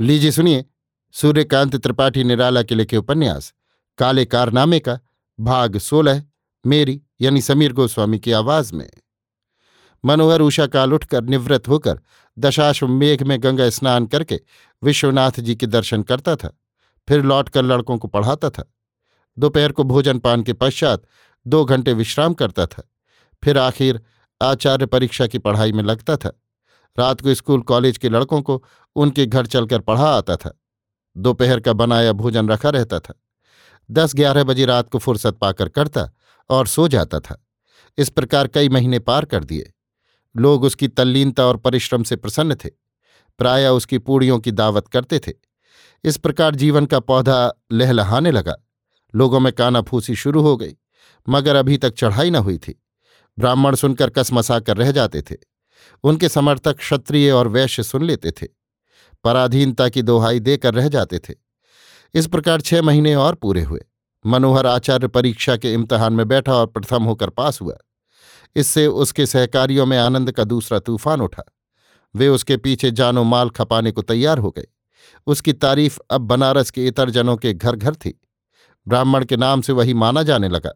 लीजिए सुनिए। सूर्यकांत त्रिपाठी निराला के लिखे उपन्यास। काले कारनामे का भाग सोलह, मेरी यानी समीर गोस्वामी की आवाज़ में। मनोहर उषा काल उठकर निवृत्त होकर दशाश्वमेघ में गंगा स्नान करके विश्वनाथ जी के दर्शन करता था, फिर लौटकर लड़कों को पढ़ाता था। दोपहर को भोजन पान के पश्चात दो घंटे विश्राम करता था, फिर आखिर आचार्य परीक्षा की पढ़ाई में लगता था। रात को स्कूल कॉलेज के लड़कों को उनके घर चलकर पढ़ा आता था। दोपहर का बनाया भोजन रखा रहता था। दस ग्यारह बजे रात को फुर्सत पाकर करता और सो जाता था। इस प्रकार कई महीने पार कर दिए। लोग उसकी तल्लीनता और परिश्रम से प्रसन्न थे। प्राय उसकी पूड़ियों की दावत करते थे। इस प्रकार जीवन का पौधा लहलहाने लगा। लोगों में कानाफूसी शुरू हो गई, मगर अभी तक चढ़ाई न हुई थी। ब्राह्मण सुनकर कसमसा कर रह जाते थे। उनके समर्थक क्षत्रिय और वैश्य सुन लेते थे। पराधीनता की दोहाई देकर रह जाते थे। इस प्रकार छह महीने और पूरे हुए। मनोहर आचार्य परीक्षा के इम्तहान में बैठा और प्रथम होकर पास हुआ। इससे उसके सहकारियों में आनंद का दूसरा तूफ़ान उठा। वे उसके पीछे जानो माल खपाने को तैयार हो गए। उसकी तारीफ़ अब बनारस के इतर जनों के घर घर थी। ब्राह्मण के नाम से वही माना जाने लगा।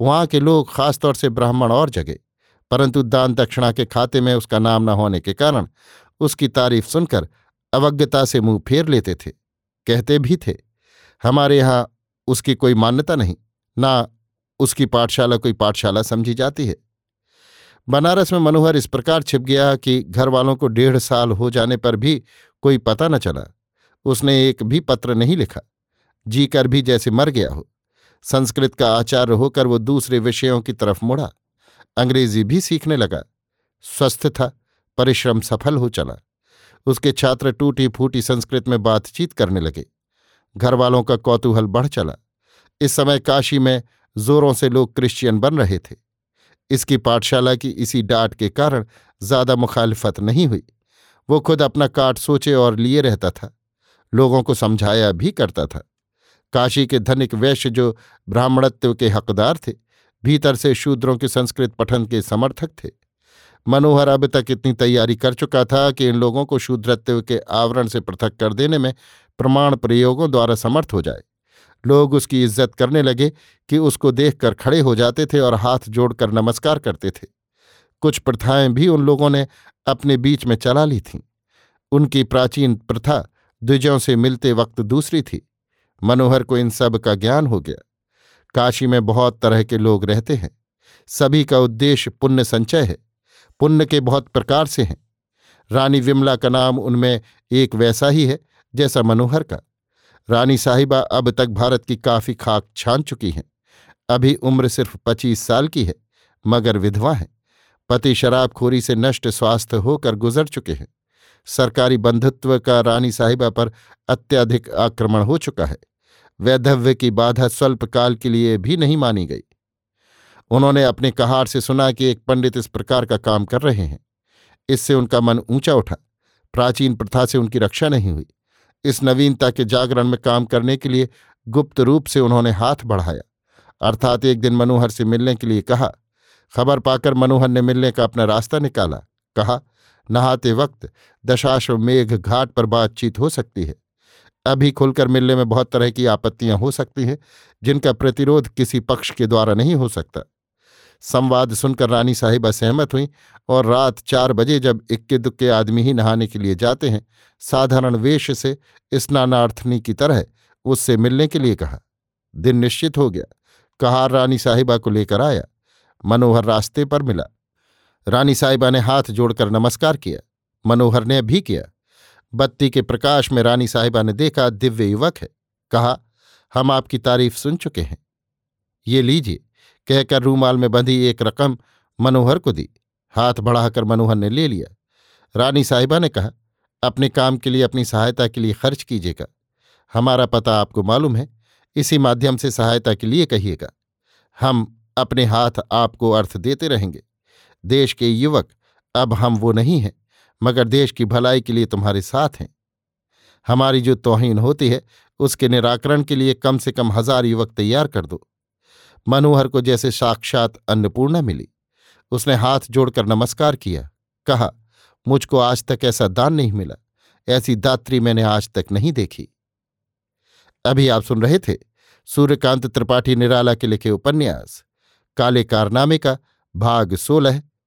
वहाँ के लोग खासतौर से ब्राह्मण और जगह परंतु दान दक्षिणा के खाते में उसका नाम न होने के कारण उसकी तारीफ़ सुनकर अवज्ञता से मुँह फेर लेते थे, कहते भी थे, हमारे यहाँ उसकी कोई मान्यता नहीं, ना उसकी पाठशाला कोई पाठशाला समझी जाती है। बनारस में मनोहर इस प्रकार छिप गया कि घर वालों को डेढ़ साल हो जाने पर भी कोई पता न चला। उसने एक भी पत्र नहीं लिखा। जी कर भी जैसे मर गया हो। संस्कृत का आचार्य होकर वो दूसरे विषयों की तरफ़ मुड़ा। अंग्रेज़ी भी सीखने लगा। स्वस्थ था, परिश्रम सफल हो चला। उसके छात्र टूटी फूटी संस्कृत में बातचीत करने लगे। घर वालों का कौतूहल बढ़ चला। इस समय काशी में जोरों से लोग क्रिश्चियन बन रहे थे। इसकी पाठशाला की इसी डांट के कारण ज़्यादा मुखालफत नहीं हुई। वो खुद अपना काट सोचे और लिए रहता था। लोगों को समझाया भी करता था। काशी के धनिक वैश्य जो ब्राह्मणत्व के हकदार थे भीतर से शूद्रों के संस्कृत पठन के समर्थक थे। मनोहर अब तक इतनी तैयारी कर चुका था कि इन लोगों को शूद्रत्व के आवरण से पृथक कर देने में प्रमाण प्रयोगों द्वारा समर्थ हो जाए। लोग उसकी इज़्ज़त करने लगे कि उसको देखकर खड़े हो जाते थे और हाथ जोड़कर नमस्कार करते थे। कुछ प्रथाएँ भी उन लोगों ने अपने बीच में चला ली थीं। उनकी प्राचीन प्रथा द्विजों से मिलते वक्त दूसरी थी। मनोहर को इन सब का ज्ञान हो गया। काशी में बहुत तरह के लोग रहते हैं। सभी का उद्देश्य पुण्य संचय है। पुण्य के बहुत प्रकार से हैं। रानी विमला का नाम उनमें एक वैसा ही है, जैसा मनोहर का। रानी साहिबा अब तक भारत की काफ़ी खाक छान चुकी हैं। अभी उम्र सिर्फ़ पच्चीस साल की है, मगर विधवा हैं। पति शराबखोरी से नष्ट स्वास्थ्य होकर गुजर चुके हैं। सरकारी बंधुत्व का रानी साहिबा पर अत्यधिक आक्रमण हो चुका है। वैधव्य की बाधा स्वल्पकाल के लिए भी नहीं मानी गई। उन्होंने अपने कहार से सुना कि एक पंडित इस प्रकार का काम कर रहे हैं। इससे उनका मन ऊँचा उठा। प्राचीन प्रथा से उनकी रक्षा नहीं हुई। इस नवीनता के जागरण में काम करने के लिए गुप्त रूप से उन्होंने हाथ बढ़ाया। अर्थात एक दिन मनोहर से मिलने के लिए कहा। खबर पाकर मनोहर ने मिलने का अपना रास्ता निकाला। कहा, नहाते वक्त दशाश्वमेघ घाट पर बातचीत हो सकती है। अभी खुलकर मिलने में बहुत तरह की आपत्तियाँ हो सकती हैं, जिनका प्रतिरोध किसी पक्ष के द्वारा नहीं हो सकता। संवाद सुनकर रानी साहिबा सहमत हुई और रात चार बजे जब इक्के दुक्के आदमी ही नहाने के लिए जाते हैं, साधारण वेश से स्नानार्थनी की तरह उससे मिलने के लिए कहा। दिन निश्चित हो गया। कहार रानी साहिबा को लेकर आया। मनोहर रास्ते पर मिला। रानी साहिबा ने हाथ जोड़कर नमस्कार किया। मनोहर ने भी किया। बत्ती के प्रकाश में रानी साहिबा ने देखा, दिव्य युवक है। कहा, हम आपकी तारीफ़ सुन चुके हैं। ये लीजिए, कहकर रूमाल में बंधी एक रकम मनोहर को दी। हाथ बढ़ाकर मनोहर ने ले लिया। रानी साहिबा ने कहा, अपने काम के लिए, अपनी सहायता के लिए खर्च कीजिएगा। हमारा पता आपको मालूम है। इसी माध्यम से सहायता के लिए कहिएगा। हम अपने हाथ आपको अर्थ देते रहेंगे। देश के युवक, अब हम वो नहीं हैं। मगर देश की भलाई के लिए तुम्हारे साथ हैं। हमारी जो तोहिन होती है, उसके निराकरण के लिए कम से कम हज़ार युवक तैयार कर दो। मनोहर को जैसे साक्षात अन्नपूर्णा मिली। उसने हाथ जोड़कर नमस्कार किया। कहा, मुझको आज तक ऐसा दान नहीं मिला। ऐसी दात्री मैंने आज तक नहीं देखी। अभी आप सुन रहे थे सूर्यकांत त्रिपाठी निराला के लिखे उपन्यास, काले कारनामे का भाग सोलह